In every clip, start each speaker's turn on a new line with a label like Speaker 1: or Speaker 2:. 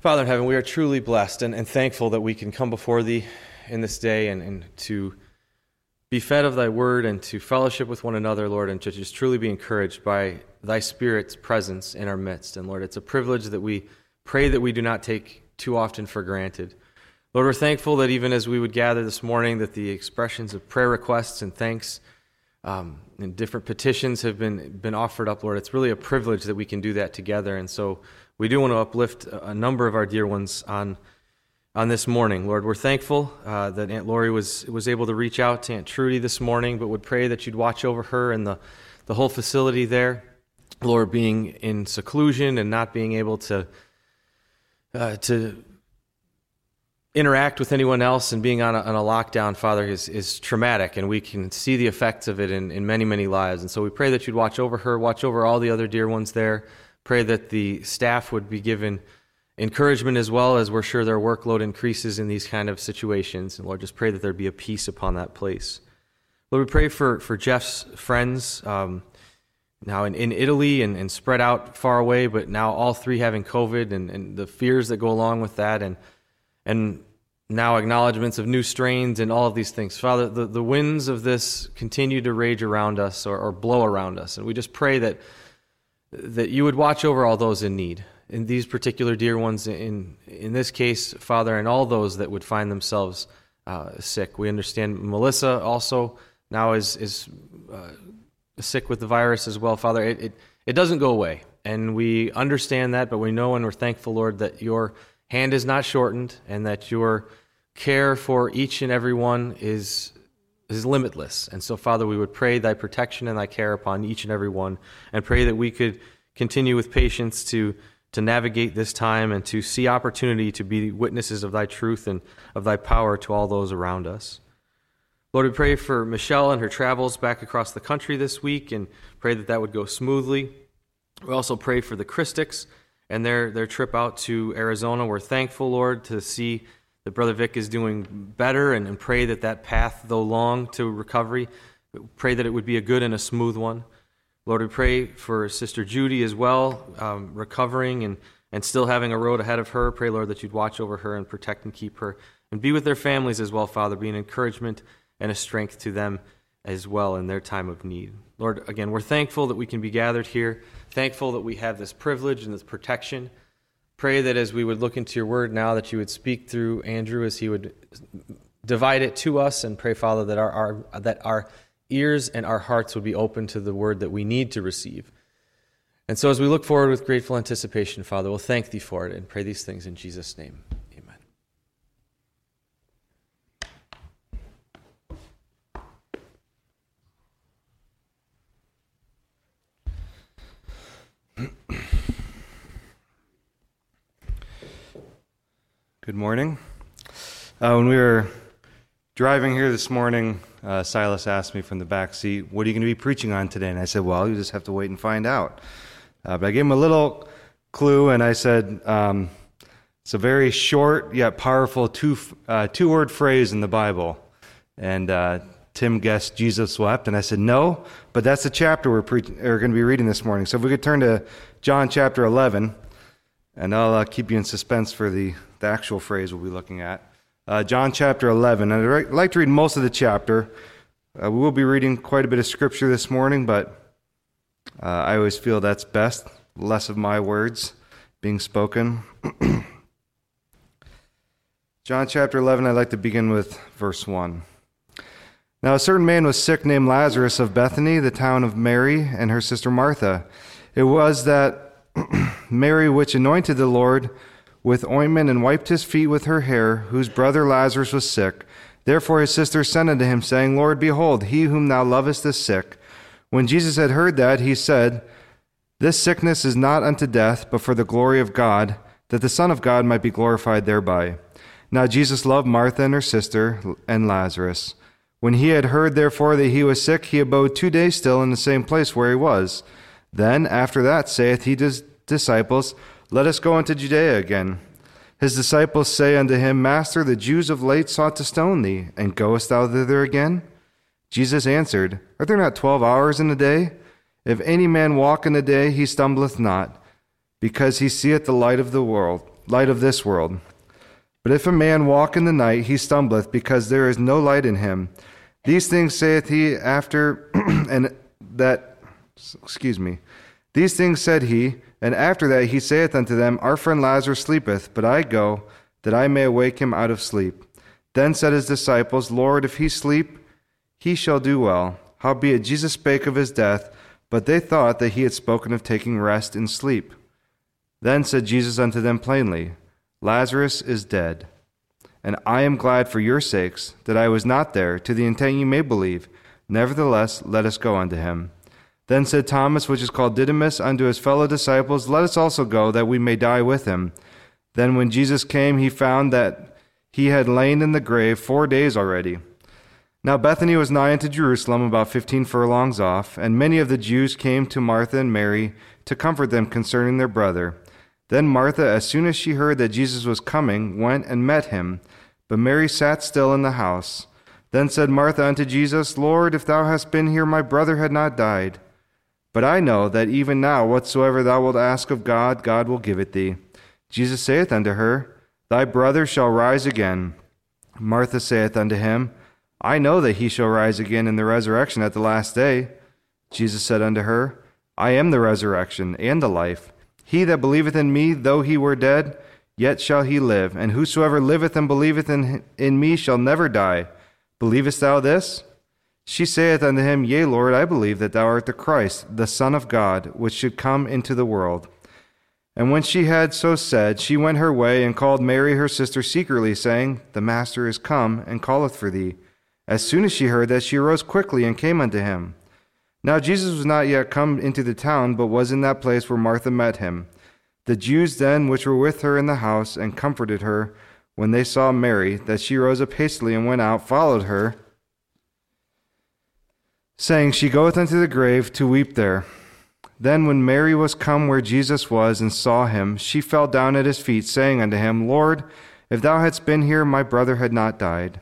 Speaker 1: Father in heaven, we are truly blessed and, and thankful that we can come before thee in this day and, and to be fed of thy word and to fellowship with one another, Lord, and to just truly be encouraged by thy Spirit's presence in our midst. And Lord, it's a privilege that we pray that we do not take too often for granted. Lord, we're thankful that even as we would gather this morning, that the expressions of prayer requests and thanks um, and different petitions have been, been offered up, Lord. It's really a privilege that we can do that together. And so we do want to uplift a number of our dear ones on on this morning. Lord, we're thankful uh, that Aunt Lori was was able to reach out to Aunt Trudy this morning, but would pray that you'd watch over her and the the whole facility there. Lord, being in seclusion and not being able to uh, to interact with anyone else and being on a, on a lockdown, Father, is, is traumatic, and we can see the effects of it in, in many, many lives. And so we pray that you'd watch over her, watch over all the other dear ones there. Pray that the staff would be given encouragement as well as we're sure their workload increases in these kind of situations. And Lord, just pray that there'd be a peace upon that place. Lord, we pray for, for Jeff's friends um, now in, in Italy and, and spread out far away, but now all three having COVID and, and the fears that go along with that, and, and now acknowledgments of new strains and all of these things. Father, the, the winds of this continue to rage around us or, or blow around us. And we just pray that that you would watch over all those in need. In these particular dear ones, in in this case, Father, and all those that would find themselves uh, sick. We understand Melissa also now is is uh, sick with the virus as well, Father. It, it it doesn't go away, and we understand that, but we know and we're thankful, Lord, that your hand is not shortened, and that your care for each and every one is is limitless. And so, Father, we would pray thy protection and thy care upon each and every one, and pray that we could continue with patience to, to navigate this time and to see opportunity to be witnesses of thy truth and of thy power to all those around us. Lord, we pray for Michelle and her travels back across the country this week and pray that that would go smoothly. We also pray for the Christics and their, their trip out to Arizona. We're thankful, Lord, to see that Brother Vic is doing better and, and pray that that path, though long to recovery, pray that it would be a good and a smooth one. Lord, we pray for Sister Judy as well, um, recovering and, and still having a road ahead of her. Pray, Lord, that you'd watch over her and protect and keep her. And be with their families as well, Father. Be an encouragement and a strength to them as well in their time of need. Lord, again, we're thankful that we can be gathered here, thankful that we have this privilege and this protection. Pray that as we would look into your word now, that you would speak through Andrew as he would divide it to us, and pray, Father, that our, our, that our ears and our hearts would be open to the word that we need to receive. And so, as we look forward with grateful anticipation, Father, we'll thank thee for it and pray these things in Jesus' name.
Speaker 2: Good morning. Uh, when we were driving here this morning, uh, Silas asked me from the back seat, What are you going to be preaching on today? And I said, Well, you just have to wait and find out. Uh, but I gave him a little clue and I said, um, It's a very short yet powerful two, uh, two word phrase in the Bible. And uh, Tim guessed Jesus wept. And I said, No, but that's the chapter we're, pre- we're going to be reading this morning. So if we could turn to John chapter 11. And I'll uh, keep you in suspense for the, the actual phrase we'll be looking at. Uh, John chapter 11. And I'd like to read most of the chapter. Uh, we will be reading quite a bit of scripture this morning, but uh, I always feel that's best. Less of my words being spoken. John chapter 11, I'd like to begin with verse 1. Now, a certain man was sick named Lazarus of Bethany, the town of Mary and her sister Martha. It was that Mary, which anointed the Lord with ointment and wiped his feet with her hair, whose brother Lazarus was sick. Therefore his sister sent unto him, saying, Lord, behold, he whom thou lovest is sick. When Jesus had heard that, he said, This sickness is not unto death, but for the glory of God, that the Son of God might be glorified thereby. Now Jesus loved Martha and her sister and Lazarus. When he had heard, therefore, that he was sick, he abode two days still in the same place where he was. Then, after that, saith he disciples, Let us go into Judea again. His disciples say unto him, Master, the Jews of late sought to stone thee, and goest thou thither again? Jesus answered, Are there not twelve hours in the day? If any man walk in the day, he stumbleth not, because he seeth the light of the world. light of this world. But if a man walk in the night, he stumbleth, because there is no light in him. These things saith he after, and that, excuse me, these things said he, and after that he saith unto them, Our friend Lazarus sleepeth, but I go, that I may awake him out of sleep. Then said his disciples, Lord, if he sleep, he shall do well. Howbeit Jesus spake of his death, but they thought that he had spoken of taking rest in sleep. Then said Jesus unto them plainly, Lazarus is dead. And I am glad for your sakes that I was not there, to the intent you may believe. Nevertheless, let us go unto him. Then said Thomas, which is called Didymus, unto his fellow disciples, Let us also go, that we may die with him. Then when Jesus came, he found that he had lain in the grave four days already. Now Bethany was nigh unto Jerusalem, about fifteen furlongs off, and many of the Jews came to Martha and Mary to comfort them concerning their brother. Then Martha, as soon as she heard that Jesus was coming, went and met him, but Mary sat still in the house. Then said Martha unto Jesus, Lord, if thou hadst been here, my brother had not died. But I know that even now whatsoever thou wilt ask of God, God will give it thee. Jesus saith unto her, Thy brother shall rise again. Martha saith unto him, I know that he shall rise again in the resurrection at the last day. Jesus said unto her, I am the resurrection and the life. He that believeth in me, though he were dead, yet shall he live. And whosoever liveth and believeth in, in me shall never die. Believest thou this? She saith unto him, Yea, Lord, I believe that thou art the Christ, the Son of God, which should come into the world. And when she had so said, she went her way and called Mary her sister secretly, saying, The Master is come and calleth for thee. As soon as she heard that, she arose quickly and came unto him. Now Jesus was not yet come into the town, but was in that place where Martha met him. The Jews then which were with her in the house and comforted her, when they saw Mary, that she rose up hastily and went out, followed her, saying, She goeth unto the grave to weep there. Then when Mary was come where Jesus was and saw him, she fell down at his feet, saying unto him, Lord, if thou hadst been here, my brother had not died.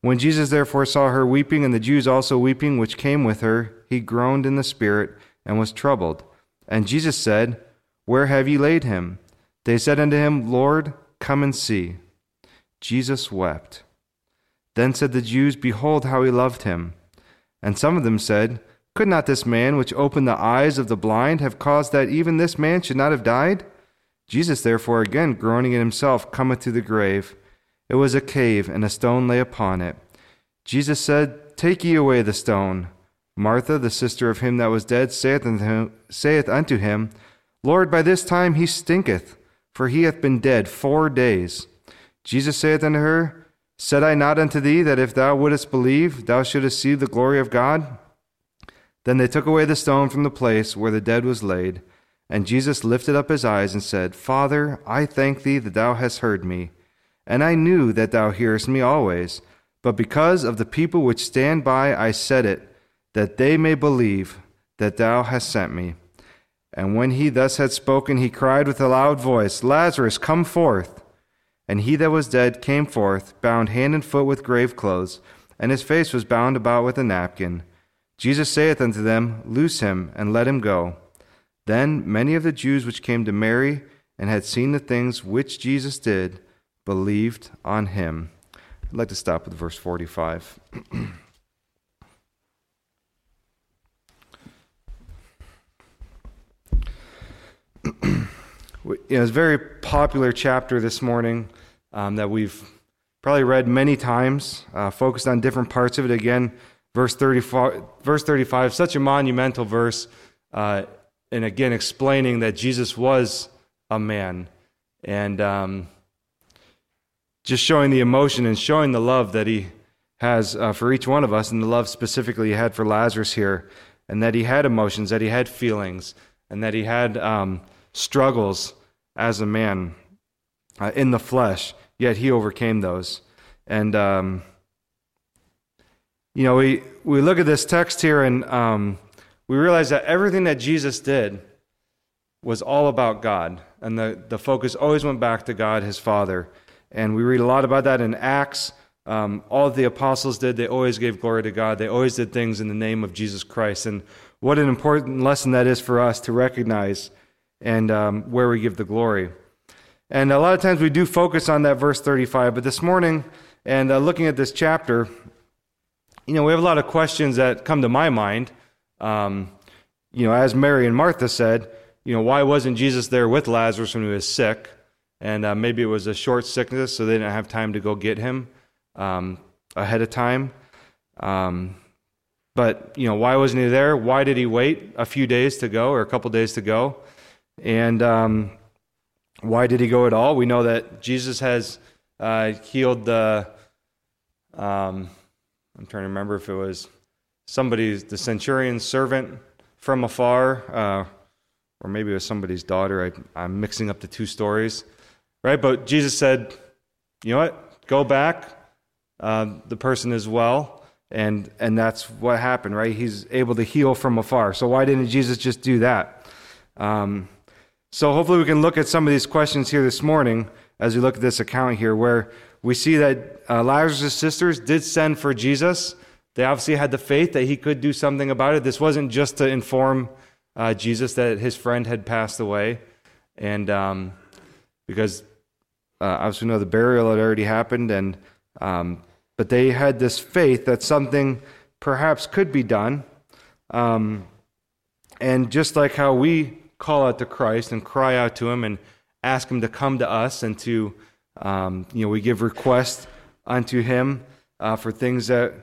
Speaker 2: When Jesus therefore saw her weeping, and the Jews also weeping, which came with her, he groaned in the spirit and was troubled. And Jesus said, Where have ye laid him? They said unto him, Lord, come and see. Jesus wept. Then said the Jews, Behold how he loved him. And some of them said, Could not this man which opened the eyes of the blind have caused that even this man should not have died? Jesus therefore again groaning in himself cometh to the grave. It was a cave, and a stone lay upon it. Jesus said, Take ye away the stone. Martha, the sister of him that was dead, saith unto him, saith unto him Lord, by this time he stinketh, for he hath been dead four days. Jesus saith unto her, Said I not unto thee that if thou wouldest believe, thou shouldest see the glory of God? Then they took away the stone from the place where the dead was laid. And Jesus lifted up his eyes and said, Father, I thank thee that thou hast heard me. And I knew that thou hearest me always, but because of the people which stand by, I said it, that they may believe that thou hast sent me. And when he thus had spoken, he cried with a loud voice, Lazarus, come forth. And he that was dead came forth, bound hand and foot with grave clothes, and his face was bound about with a napkin. Jesus saith unto them, Loose him, and let him go. Then many of the Jews which came to Mary, and had seen the things which Jesus did, believed on him. I'd like to stop with verse 45. you know, it's a very popular chapter this morning um, that we've probably read many times, uh, focused on different parts of it. Again, verse 35, verse 35 such a monumental verse, uh, and again, explaining that Jesus was a man. And um, just showing the emotion and showing the love that he has uh, for each one of us, and the love specifically he had for Lazarus here, and that he had emotions, that he had feelings, and that he had um, struggles as a man uh, in the flesh, yet he overcame those. And, um, you know, we, we look at this text here and um, we realize that everything that Jesus did was all about God. And the, the focus always went back to God, his Father. And we read a lot about that in Acts. Um, all the apostles did, they always gave glory to God. They always did things in the name of Jesus Christ. And what an important lesson that is for us to recognize and um, where we give the glory. And a lot of times we do focus on that verse 35, but this morning, and uh, looking at this chapter, you know, we have a lot of questions that come to my mind. Um, you know, as Mary and Martha said, you know, why wasn't Jesus there with Lazarus when he was sick? And uh, maybe it was a short sickness, so they didn't have time to go get him um, ahead of time. Um, but, you know, why wasn't he there? Why did he wait a few days to go or a couple days to go? And um, why did he go at all? We know that Jesus has uh, healed the. Um, I'm trying to remember if it was somebody's, the centurion's servant from afar, uh, or maybe it was somebody's daughter. I, I'm mixing up the two stories, right? But Jesus said, you know what? Go back. Uh, the person is well. And, and that's what happened, right? He's able to heal from afar. So why didn't Jesus just do that? Um, so hopefully we can look at some of these questions here this morning as we look at this account here, where we see that uh, Lazarus' sisters did send for Jesus. They obviously had the faith that he could do something about it. This wasn't just to inform uh, Jesus that his friend had passed away, and um, because uh, obviously we know the burial had already happened, and um, but they had this faith that something perhaps could be done. Um, and just like how we call out to Christ and cry out to Him and ask Him to come to us and to, um, you know, we give requests unto Him uh, for things that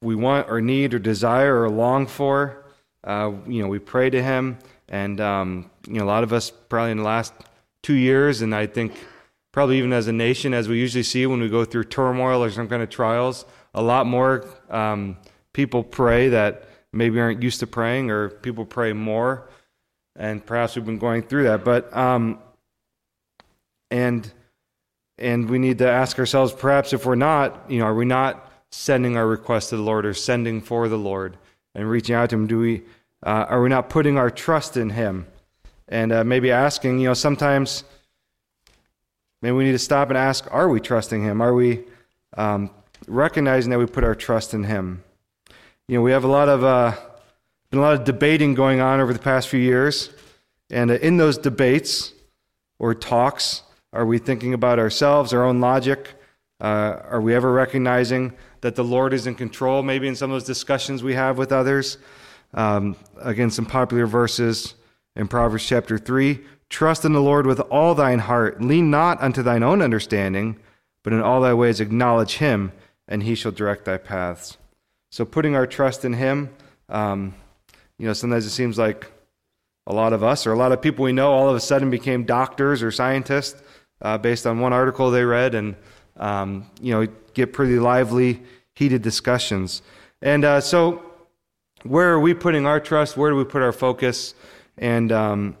Speaker 2: we want or need or desire or long for. Uh, you know, we pray to Him, and um, you know, a lot of us probably in the last two years, and I think probably even as a nation, as we usually see when we go through turmoil or some kind of trials, a lot more um, people pray that maybe aren't used to praying, or people pray more and perhaps we've been going through that. But um, and and we need to ask ourselves, perhaps if we're not, you know, are we not sending our request to the Lord or sending for the Lord and reaching out to Him? Do we uh, are we not putting our trust in Him? And uh, maybe asking, you know, sometimes maybe we need to stop and ask, are we trusting Him? Are we um, recognizing that we put our trust in Him? You know, we have a lot of uh, been a lot of debating going on over the past few years. And uh, in those debates or talks, are we thinking about ourselves, our own logic? Uh, are we ever recognizing that the Lord is in control? Maybe in some of those discussions we have with others. Um, again, some popular verses in Proverbs chapter 3 Trust in the Lord with all thine heart, lean not unto thine own understanding, but in all thy ways acknowledge him, and he shall direct thy paths. So, putting our trust in him. Um, you know, sometimes it seems like a lot of us or a lot of people we know all of a sudden became doctors or scientists uh, based on one article they read and, um, you know, get pretty lively, heated discussions. And uh, so, where are we putting our trust? Where do we put our focus? And um,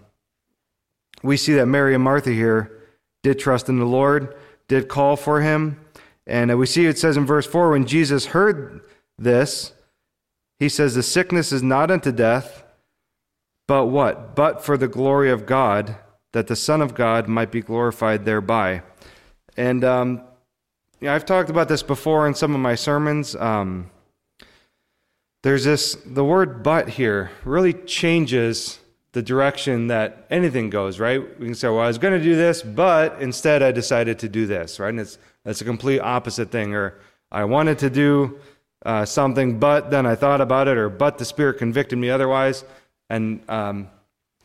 Speaker 2: we see that Mary and Martha here did trust in the Lord, did call for him. And uh, we see it says in verse 4 when Jesus heard this, he says, The sickness is not unto death, but what? But for the glory of God, that the Son of God might be glorified thereby. And um, yeah, I've talked about this before in some of my sermons. Um, there's this, the word but here really changes the direction that anything goes, right? We can say, well, I was going to do this, but instead I decided to do this, right? And it's, that's a complete opposite thing. Or I wanted to do uh, something, but then I thought about it, or but the Spirit convicted me otherwise, and um,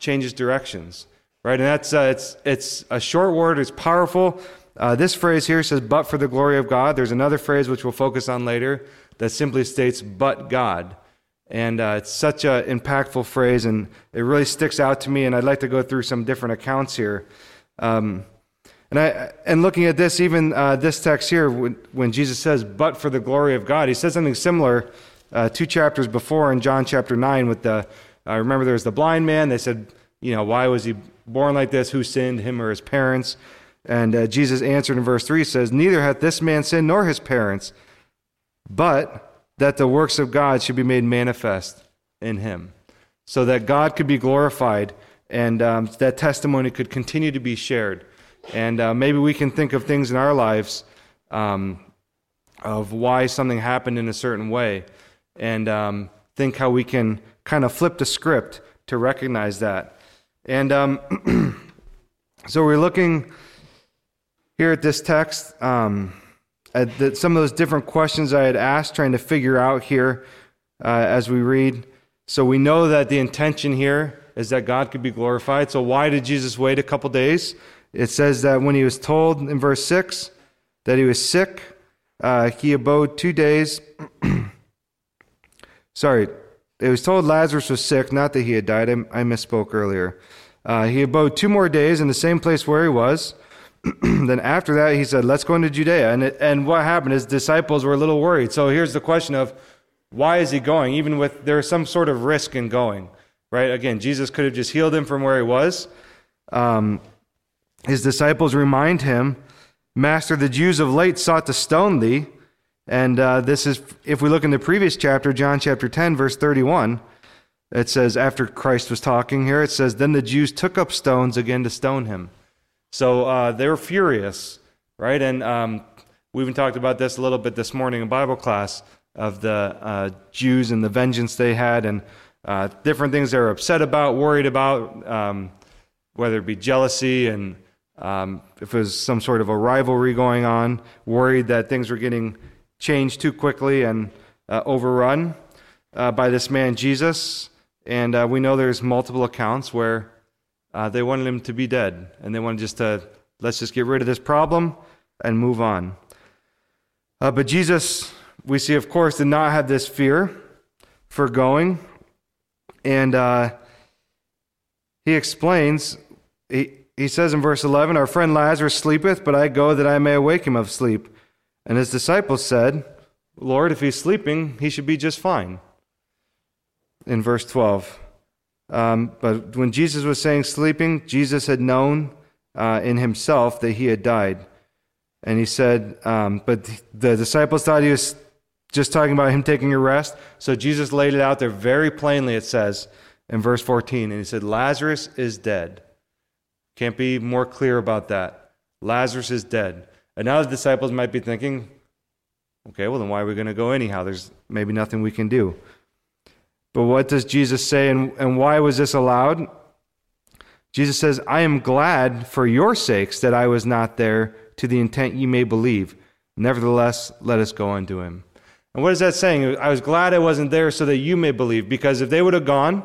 Speaker 2: changes directions. Right, and that's uh, it's it's a short word. It's powerful. Uh, this phrase here says, "But for the glory of God." There's another phrase which we'll focus on later that simply states, "But God," and uh, it's such an impactful phrase, and it really sticks out to me. And I'd like to go through some different accounts here. Um, and, I, and looking at this, even uh, this text here, when, when, Jesus says, but for the glory of God, he says something similar uh, two chapters before in John chapter 9 with the, I uh, remember there was the blind man. They said, you know, why was he born like this? Who sinned, him or his parents? And uh, Jesus answered in verse 3 says, Neither hath this man sinned nor his parents, but that the works of God should be made manifest in him, so that God could be glorified and um, that testimony could continue to be shared. And uh, maybe we can think of things in our lives um, of why something happened in a certain way and um, think how we can kind of flip the script to recognize that. And um, So we're looking here at this text um, at the, some of those different questions I had asked, trying to figure out here uh, as we read. So we know that the intention here is that God could be glorified. So why did Jesus wait a couple days? It says that when he was told in verse 6 that he was sick, uh, he abode two days. Sorry, it was told Lazarus was sick, not that he had died. I, I misspoke earlier. Uh, he abode two more days in the same place where he was. then after that, he said, Let's go into Judea. And, it, and what happened? His disciples were a little worried. So here's the question of why is he going? Even with there's some sort of risk in going, right? Again, Jesus could have just healed him from where he was. Um, his disciples remind him, Master, the Jews of late sought to stone thee. And uh, this is, if we look in the previous chapter, John chapter 10, verse 31, it says, after Christ was talking here, it says, Then the Jews took up stones again to stone him. So uh, they were furious, right? And um, we even talked about this a little bit this morning in Bible class of the uh, Jews and the vengeance they had and uh, different things they were upset about, worried about, um, whether it be jealousy and um, if it was some sort of a rivalry going on, worried that things were getting changed too quickly and uh, overrun uh, by this man Jesus. And uh, we know there's multiple accounts where uh, they wanted him to be dead, and they wanted just to let's just get rid of this problem and move on. Uh, but Jesus, we see, of course, did not have this fear for going, and uh, he explains. He, he says in verse 11, Our friend Lazarus sleepeth, but I go that I may awake him of sleep. And his disciples said, Lord, if he's sleeping, he should be just fine. In verse 12. Um, but when Jesus was saying sleeping, Jesus had known uh, in himself that he had died. And he said, um, but the disciples thought he was just talking about him taking a rest. So Jesus laid it out there very plainly, it says in verse 14. And he said, Lazarus is dead. Can't be more clear about that. Lazarus is dead. And now the disciples might be thinking, okay, well, then why are we going to go anyhow? There's maybe nothing we can do. But what does Jesus say, and, and why was this allowed? Jesus says, I am glad for your sakes that I was not there to the intent ye may believe. Nevertheless, let us go unto him. And what is that saying? I was glad I wasn't there so that you may believe, because if they would have gone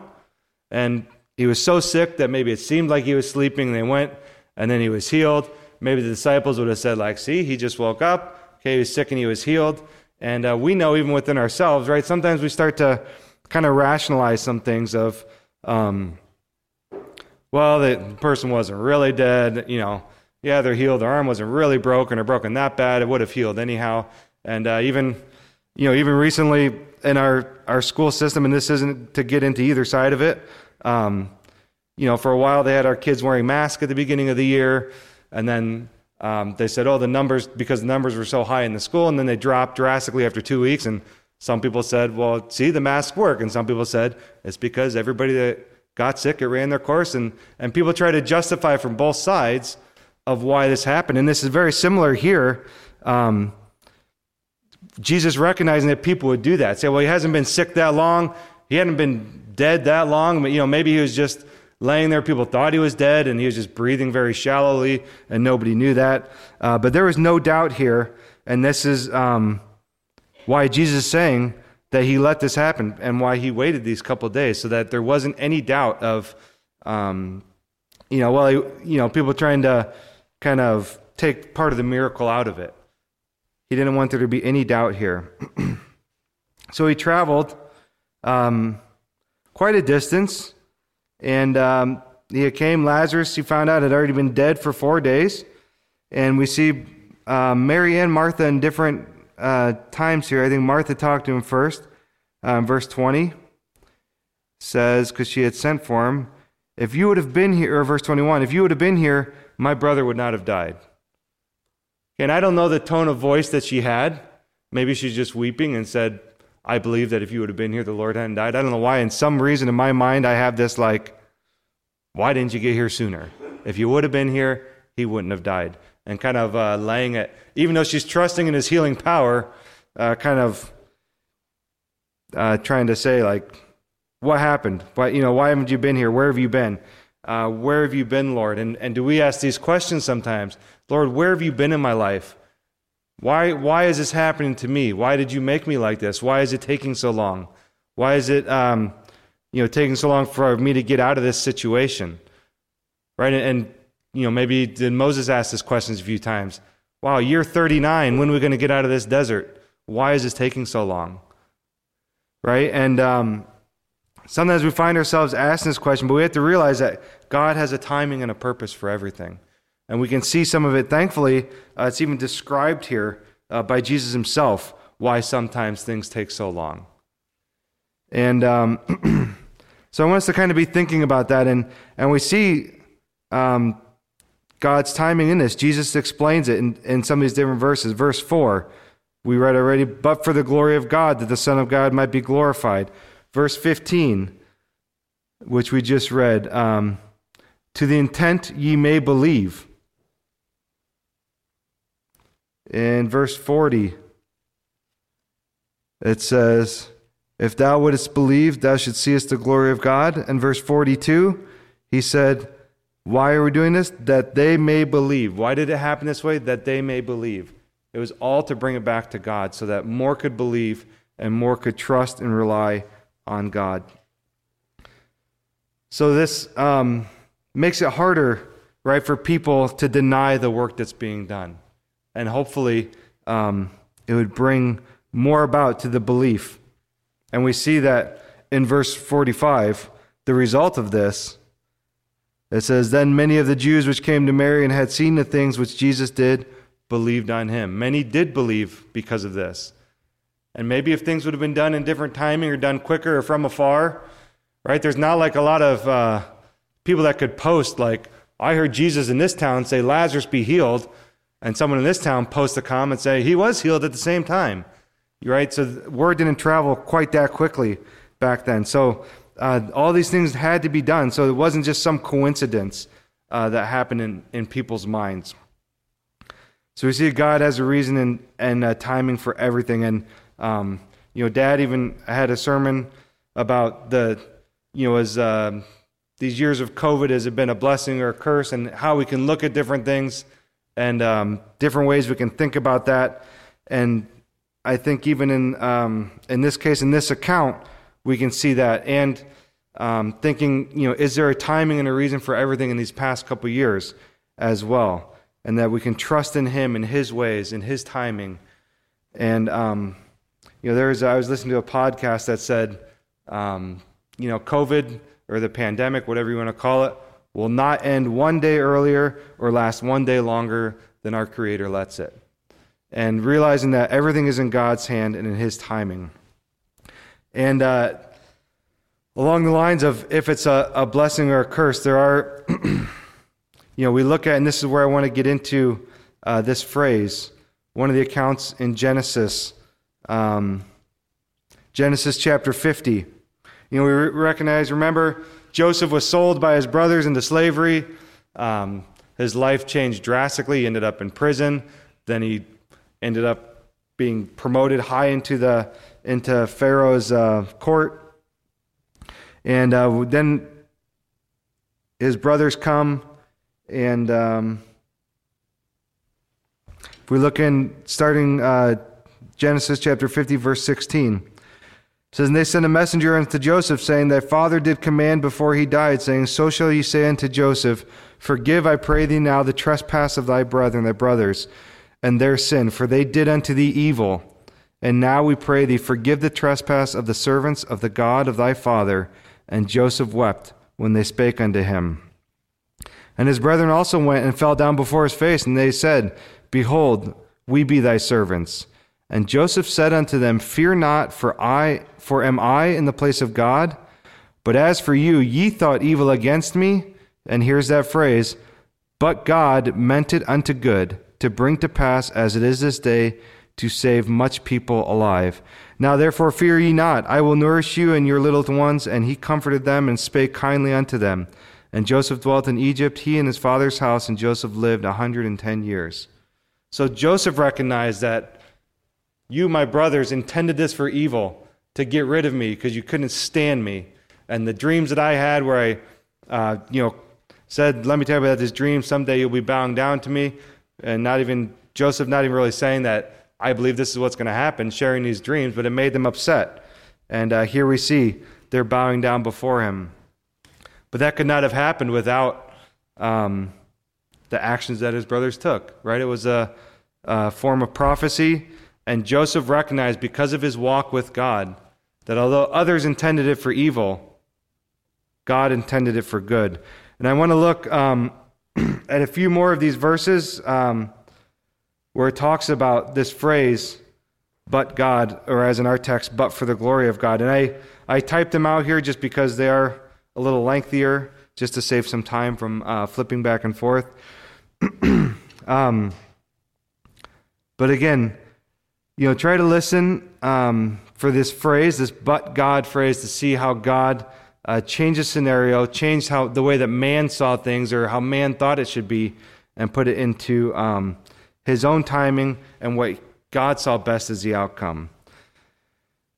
Speaker 2: and he was so sick that maybe it seemed like he was sleeping. They went and then he was healed. Maybe the disciples would have said, like, see, he just woke up. Okay, he was sick and he was healed. And uh, we know even within ourselves, right? Sometimes we start to kind of rationalize some things of, um, well, the person wasn't really dead. You know, yeah, they're healed. Their arm wasn't really broken or broken that bad. It would have healed anyhow. And uh, even, you know, even recently in our, our school system, and this isn't to get into either side of it, um, you know, for a while they had our kids wearing masks at the beginning of the year, and then um, they said, oh, the numbers, because the numbers were so high in the school, and then they dropped drastically after two weeks. And some people said, well, see, the masks work. And some people said, it's because everybody that got sick, it ran their course. And, and people try to justify from both sides of why this happened. And this is very similar here. Um, Jesus recognizing that people would do that. Say, well, he hasn't been sick that long. He hadn't been dead that long. But, you know, maybe he was just laying there. People thought he was dead, and he was just breathing very shallowly, and nobody knew that. Uh, but there was no doubt here, and this is um, why Jesus is saying that he let this happen, and why he waited these couple days, so that there wasn't any doubt of, um, you know, well, you know, people trying to kind of take part of the miracle out of it. He didn't want there to be any doubt here. so he traveled. Um, quite a distance. And um, he came, Lazarus, he found out had already been dead for four days. And we see uh, Mary and Martha in different uh, times here. I think Martha talked to him first. Um, verse 20 says, because she had sent for him, if you would have been here, verse 21, if you would have been here, my brother would not have died. And I don't know the tone of voice that she had. Maybe she's just weeping and said, I believe that if you would have been here, the Lord hadn't died. I don't know why. In some reason in my mind, I have this like, why didn't you get here sooner? If you would have been here, he wouldn't have died. And kind of uh, laying it, even though she's trusting in his healing power, uh, kind of uh, trying to say like, what happened? Why, you know, why haven't you been here? Where have you been? uh, Where have you been, Lord? And, and do we ask these questions sometimes? Lord, where have you been in my life? Why, why is this happening to me? Why did you make me like this? Why is it taking so long? Why is it um, you know, taking so long for me to get out of this situation? Right? And, and you know, maybe did Moses ask this questions a few times? Wow, year 39, when are we going to get out of this desert? Why is this taking so long? Right? And um, sometimes we find ourselves asking this question, but we have to realize that God has a timing and a purpose for everything. And we can see some of it, thankfully, uh, it's even described here uh, by Jesus himself why sometimes things take so long. And um, so I want us to kind of be thinking about that. And, and we see um, God's timing in this. Jesus explains it in, in some of these different verses. Verse 4, we read already, but for the glory of God, that the Son of God might be glorified. Verse 15, which we just read, um, to the intent ye may believe. In verse 40, it says, If thou wouldst believe, thou shouldst seest the glory of God. And verse 42, he said, Why are we doing this? That they may believe. Why did it happen this way? That they may believe. It was all to bring it back to God so that more could believe and more could trust and rely on God. So this um, makes it harder, right, for people to deny the work that's being done and hopefully um, it would bring more about to the belief. And we see that in verse 45, the result of this. It says, Then many of the Jews which came to Mary and had seen the things which Jesus did believed on him. Many did believe because of this. And maybe if things would have been done in different timing or done quicker or from afar, right? There's not like a lot of uh, people that could post, like, I heard Jesus in this town say, Lazarus be healed and someone in this town posts a comment say he was healed at the same time. Right? So word didn't travel quite that quickly back then. So uh, all these things had to be done. So it wasn't just some coincidence uh, that happened in, in people's minds. So we see god has a reason and, and uh, timing for everything. And um, you know dad even had a sermon about the you know as uh, these years of covid has it been a blessing or a curse? And how we can look at different things and um, different ways we can think about that. And I think even in um, in this case, in this account, we can see that. And um, thinking, you know, is there a timing and a reason for everything in these past couple years as well? And that we can trust in Him and His ways and His timing. And um, you know, there's I was listening to a podcast that said, um, you know, COVID or the pandemic, whatever you want to call it, will not end one day earlier or last one day longer than our Creator lets it. And realizing that everything is in God's hand and in His timing. And uh, along the lines of if it's a, a blessing or a curse, there are, you know, we look at, and this is where I want to get into uh, this phrase, one of the accounts in Genesis, um, Genesis chapter 50. You know, we recognize, remember, Joseph was sold by his brothers into slavery. Um, his life changed drastically. He ended up in prison. Then he ended up being promoted high into the into Pharaoh's uh, court. And uh, then his brothers come, and um, if we look in starting uh, Genesis chapter 50, verse 16 says, And they sent a messenger unto Joseph, saying, Thy father did command before he died, saying, So shall ye say unto Joseph, Forgive, I pray thee now, the trespass of thy brethren, thy brothers, and their sin, for they did unto thee evil. And now we pray thee, forgive the trespass of the servants of the God of thy father. And Joseph wept when they spake unto him. And his brethren also went and fell down before his face, and they said, Behold, we be thy servants. And Joseph said unto them, Fear not, for I for am I in the place of God? But as for you, ye thought evil against me, and here's that phrase, but God meant it unto good, to bring to pass as it is this day, to save much people alive. Now therefore fear ye not, I will nourish you and your little ones. And he comforted them and spake kindly unto them. And Joseph dwelt in Egypt, he and his father's house, and Joseph lived a hundred and ten years. So Joseph recognized that you, my brothers, intended this for evil, to get rid of me because you couldn't stand me. And the dreams that I had where I, uh, you know, said, Let me tell you about this dream. Someday you'll be bowing down to me. And not even, Joseph not even really saying that I believe this is what's going to happen, sharing these dreams, but it made them upset. And uh, here we see they're bowing down before him. But that could not have happened without um, the actions that his brothers took, right? It was a, a form of prophecy. And Joseph recognized because of his walk with God that although others intended it for evil, God intended it for good. And I want to look um, at a few more of these verses um, where it talks about this phrase, but God, or as in our text, but for the glory of God. And I, I typed them out here just because they are a little lengthier, just to save some time from uh, flipping back and forth. um, but again, you know, try to listen um, for this phrase, this but God phrase, to see how God uh, changed the scenario, changed how the way that man saw things or how man thought it should be, and put it into um, his own timing and what God saw best as the outcome.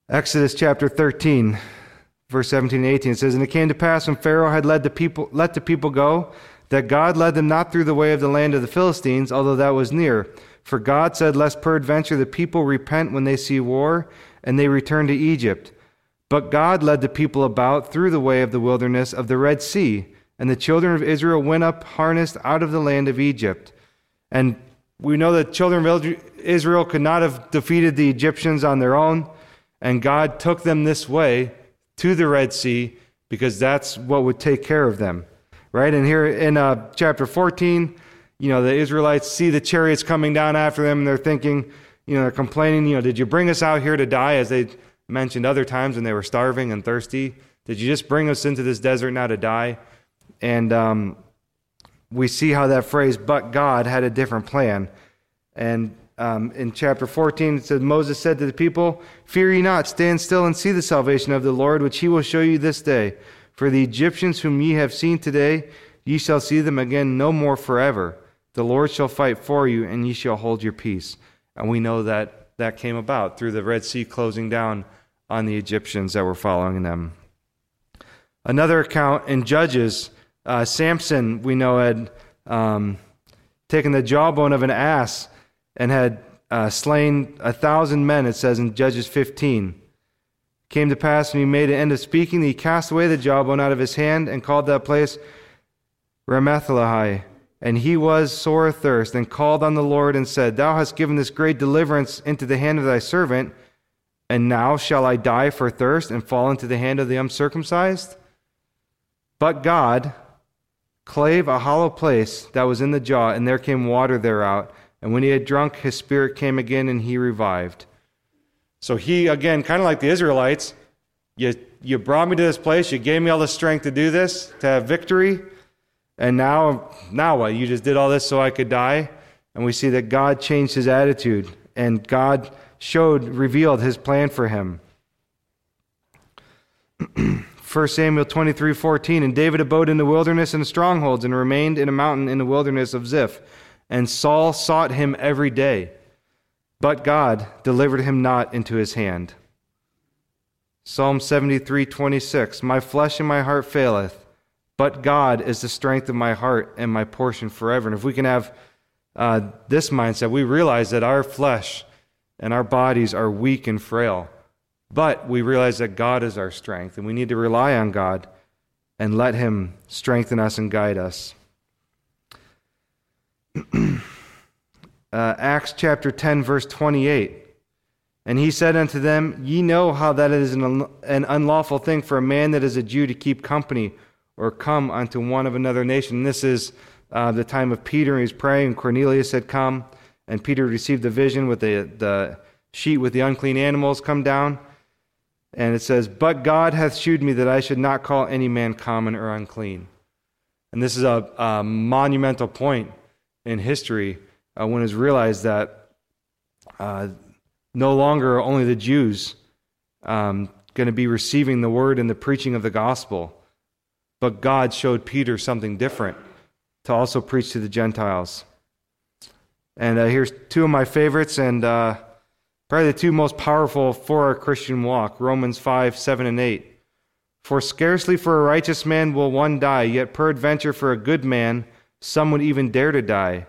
Speaker 2: Exodus chapter 13, verse 17 and 18 says, And it came to pass when Pharaoh had led the people, let the people go, that God led them not through the way of the land of the Philistines, although that was near. For God said, Lest peradventure the people repent when they see war, and they return to Egypt. But God led the people about through the way of the wilderness of the Red Sea, and the children of Israel went up harnessed out of the land of Egypt. And we know that children of Israel could not have defeated the Egyptians on their own, and God took them this way to the Red Sea because that's what would take care of them. Right? And here in uh, chapter 14, you know, the Israelites see the chariots coming down after them, and they're thinking, you know, they're complaining, you know, did you bring us out here to die as they mentioned other times when they were starving and thirsty. Did you just bring us into this desert now to die? And um, we see how that phrase, but God, had a different plan. And um, in chapter 14, it says, Moses said to the people, Fear ye not, stand still and see the salvation of the Lord, which he will show you this day. For the Egyptians whom ye have seen today, ye shall see them again no more forever. The Lord shall fight for you, and ye shall hold your peace. And we know that that came about through the Red Sea closing down on the Egyptians that were following them. Another account in Judges, uh, Samson, we know, had um, taken the jawbone of an ass and had uh, slain a thousand men, it says in Judges 15. Came to pass when he made an end of speaking, he cast away the jawbone out of his hand and called that place Ramathlehi. And he was sore athirst and called on the Lord and said, Thou hast given this great deliverance into the hand of thy servant and now shall I die for thirst and fall into the hand of the uncircumcised? But God clave a hollow place that was in the jaw, and there came water thereout. And when he had drunk, his spirit came again, and he revived. So he, again, kind of like the Israelites, you, you brought me to this place, you gave me all the strength to do this, to have victory, and now, now what? You just did all this so I could die? And we see that God changed his attitude, and God showed, revealed his plan for him. 1 Samuel 23 14. And David abode in the wilderness in strongholds and remained in a mountain in the wilderness of Ziph. And Saul sought him every day. But God delivered him not into his hand. Psalm 73 26. My flesh and my heart faileth, but God is the strength of my heart and my portion forever. And if we can have uh, this mindset, we realize that our flesh and our bodies are weak and frail. But we realize that God is our strength, and we need to rely on God and let Him strengthen us and guide us. uh, Acts chapter 10, verse 28. And he said unto them, Ye know how that it is an, an unlawful thing for a man that is a Jew to keep company or come unto one of another nation. This is uh, the time of Peter, and he's praying, Cornelius had come and Peter received the vision with the, the sheet with the unclean animals come down. And it says, But God hath shewed me that I should not call any man common or unclean. And this is a, a monumental point in history uh, when it's realized that uh, no longer only the Jews um, going to be receiving the word and the preaching of the gospel, but God showed Peter something different to also preach to the Gentiles. And uh, here's two of my favorites, and uh, probably the two most powerful for our Christian walk Romans 5, 7, and 8. For scarcely for a righteous man will one die, yet peradventure for a good man some would even dare to die.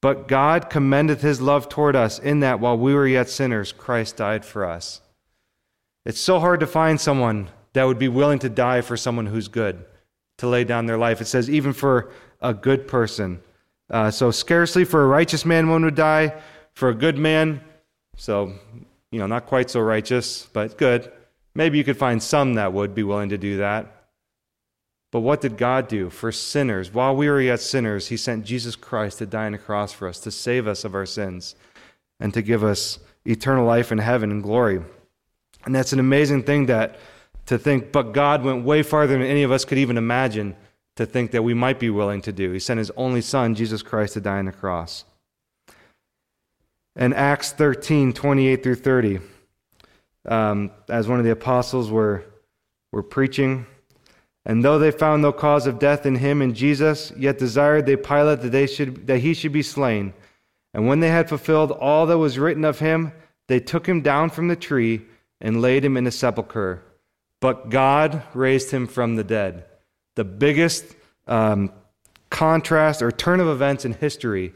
Speaker 2: But God commendeth his love toward us in that while we were yet sinners, Christ died for us. It's so hard to find someone that would be willing to die for someone who's good, to lay down their life. It says, even for a good person. Uh, so, scarcely for a righteous man one would die, for a good man, so, you know, not quite so righteous, but good. Maybe you could find some that would be willing to do that. But what did God do for sinners? While we were yet sinners, He sent Jesus Christ to die on a cross for us, to save us of our sins, and to give us eternal life in heaven and glory. And that's an amazing thing that to think, but God went way farther than any of us could even imagine to think that we might be willing to do. He sent His only Son, Jesus Christ, to die on the cross. In Acts 13, 28 through 30, um, as one of the apostles were, were preaching, and though they found no cause of death in him and Jesus, yet desired they Pilate that, they should, that he should be slain. And when they had fulfilled all that was written of him, they took him down from the tree and laid him in a sepulchre. But God raised him from the dead. The biggest um, contrast or turn of events in history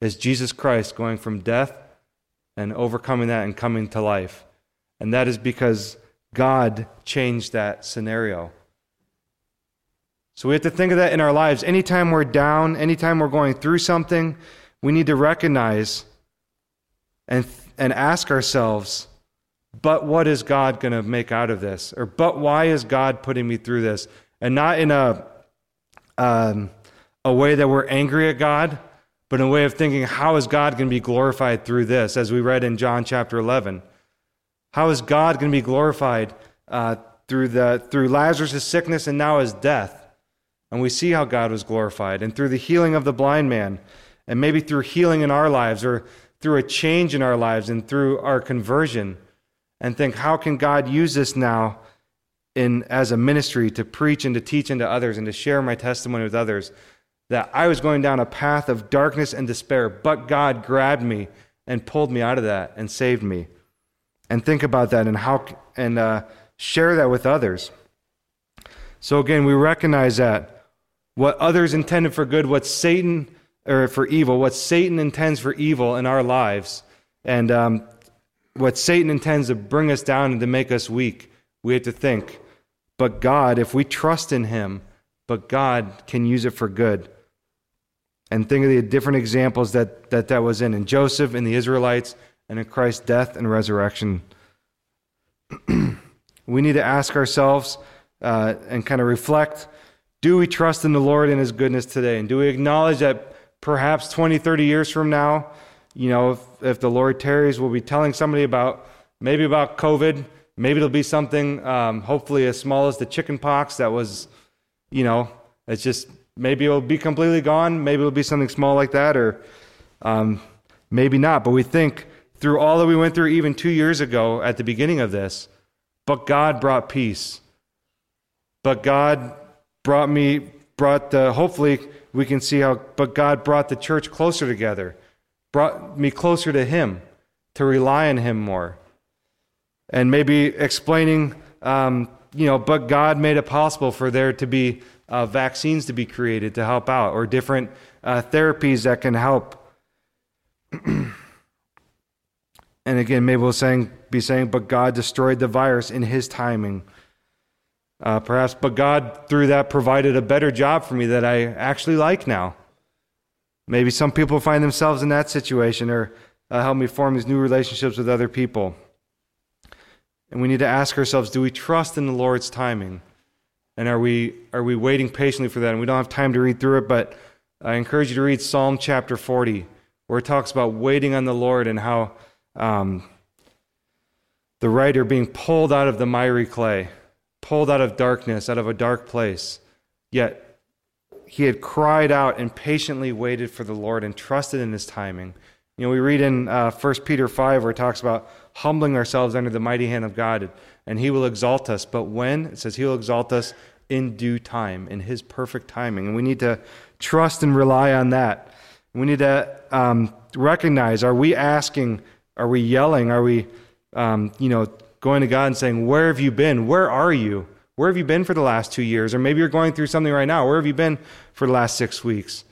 Speaker 2: is Jesus Christ going from death and overcoming that and coming to life. And that is because God changed that scenario. So we have to think of that in our lives. Anytime we're down, anytime we're going through something, we need to recognize and, and ask ourselves, but what is God going to make out of this? Or, but why is God putting me through this? And not in a, um, a way that we're angry at God, but in a way of thinking, how is God going to be glorified through this? As we read in John chapter 11. How is God going to be glorified uh, through, the, through Lazarus' sickness and now his death? And we see how God was glorified. And through the healing of the blind man, and maybe through healing in our lives, or through a change in our lives, and through our conversion, and think, how can God use this now in, as a ministry to preach and to teach into others and to share my testimony with others? That I was going down a path of darkness and despair, but God grabbed me and pulled me out of that and saved me. And think about that and how and uh, share that with others. So again, we recognize that what others intended for good, what Satan, or for evil, what Satan intends for evil in our lives, and um, what Satan intends to bring us down and to make us weak, we have to think, but God, if we trust in Him, but God can use it for good. And think of the different examples that that, that was in, in Joseph, in the Israelites, and in Christ's death and resurrection. we need to ask ourselves uh, and kind of reflect do we trust in the Lord and His goodness today? And do we acknowledge that perhaps 20, 30 years from now, you know, if, if the Lord tarries, we'll be telling somebody about maybe about COVID. Maybe it'll be something, um, hopefully, as small as the chicken pox that was, you know, it's just maybe it'll be completely gone. Maybe it'll be something small like that, or um, maybe not. But we think through all that we went through even two years ago at the beginning of this, but God brought peace. But God brought me, brought the, hopefully we can see how, but God brought the church closer together, brought me closer to Him, to rely on Him more. And maybe explaining, um, you know, but God made it possible for there to be uh, vaccines to be created to help out, or different uh, therapies that can help. and again, maybe we'll saying, be saying, but God destroyed the virus in His timing uh, perhaps, but God, through that, provided a better job for me that I actually like now. Maybe some people find themselves in that situation or uh, help me form these new relationships with other people. And we need to ask ourselves do we trust in the Lord's timing? And are we, are we waiting patiently for that? And we don't have time to read through it, but I encourage you to read Psalm chapter 40, where it talks about waiting on the Lord and how um, the writer being pulled out of the miry clay pulled out of darkness, out of a dark place. Yet he had cried out and patiently waited for the Lord and trusted in his timing. You know, we read in uh, 1 Peter 5 where it talks about humbling ourselves under the mighty hand of God, and he will exalt us. But when? It says he will exalt us in due time, in his perfect timing. And we need to trust and rely on that. We need to um, recognize are we asking, are we yelling, are we, um, you know, going to God and saying, Where have you been? Where are you? Where have you been for the last two years? Or maybe you're going through something right now. Where have you been for the last six weeks?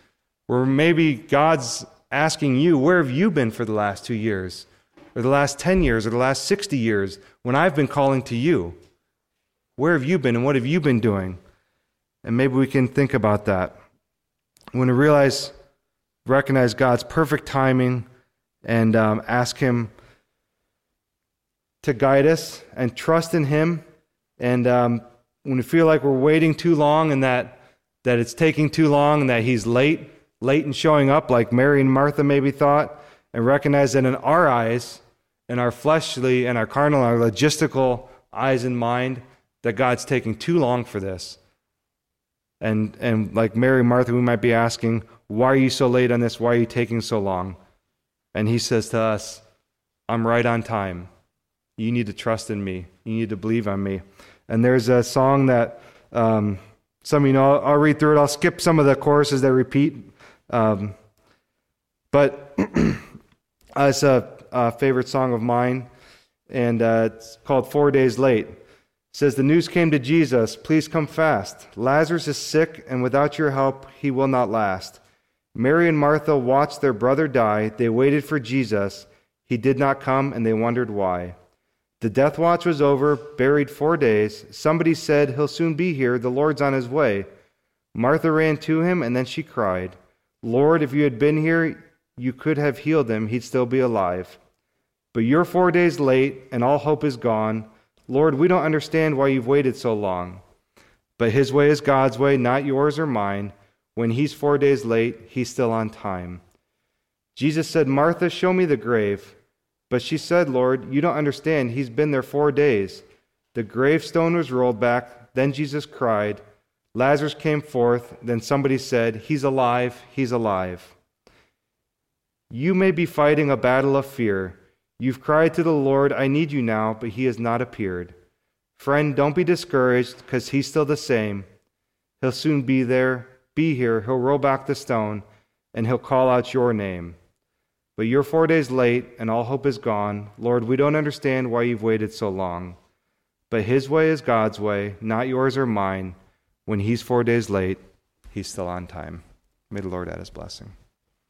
Speaker 2: Or maybe God's asking you, Where have you been for the last two years? Or the last 10 years? Or the last 60 years when I've been calling to you? Where have you been and what have you been doing? And maybe we can think about that. When we realize, recognize God's perfect timing and um, ask Him to guide us and trust in Him. And um, when we feel like we're waiting too long and that, that it's taking too long and that He's late, late in showing up, like Mary and Martha maybe thought, and recognize that in our eyes, in our fleshly and our carnal, our logistical eyes and mind, that God's taking too long for this. And, and like Mary and Martha, we might be asking, Why are you so late on this? Why are you taking so long? And He says to us, I'm right on time. You need to trust in me. You need to believe on me. And there's a song that um, some you know, I'll, I'll, read through it. I'll skip some of the choruses that repeat. Um, but it's a, a, favorite song of mine, and uh, it's called Four Days Late. It says, The news came to Jesus, please come fast. Lazarus is sick, and without your help, he will not last. Mary and Martha watched their brother die. They waited for Jesus. He did not come, and they wondered why. The death watch was over, buried four days. Somebody said, He'll soon be here. The Lord's on his way. Martha ran to him, and then she cried, Lord, if you had been here, you could have healed him. He'd still be alive. But you're four days late, and all hope is gone. Lord, we don't understand why you've waited so long. But his way is God's way, not yours or mine. When he's four days late, he's still on time. Jesus said, Martha, show me the grave. But she said, Lord, you don't understand. He's been there four days. The gravestone was rolled back. Then Jesus cried. Lazarus came forth. Then somebody said, He's alive. He's alive. You may be fighting a battle of fear. You've cried to the Lord, I need you now, but he has not appeared. Friend, don't be discouraged, because he's still the same. He'll soon be there, be here. He'll roll back the stone, and he'll call out your name. But you're four days late, and all hope is gone. Lord, we don't understand why you've waited so long. But his way is God's way, not yours or mine. When he's four days late, he's still on time. May the Lord add his blessing.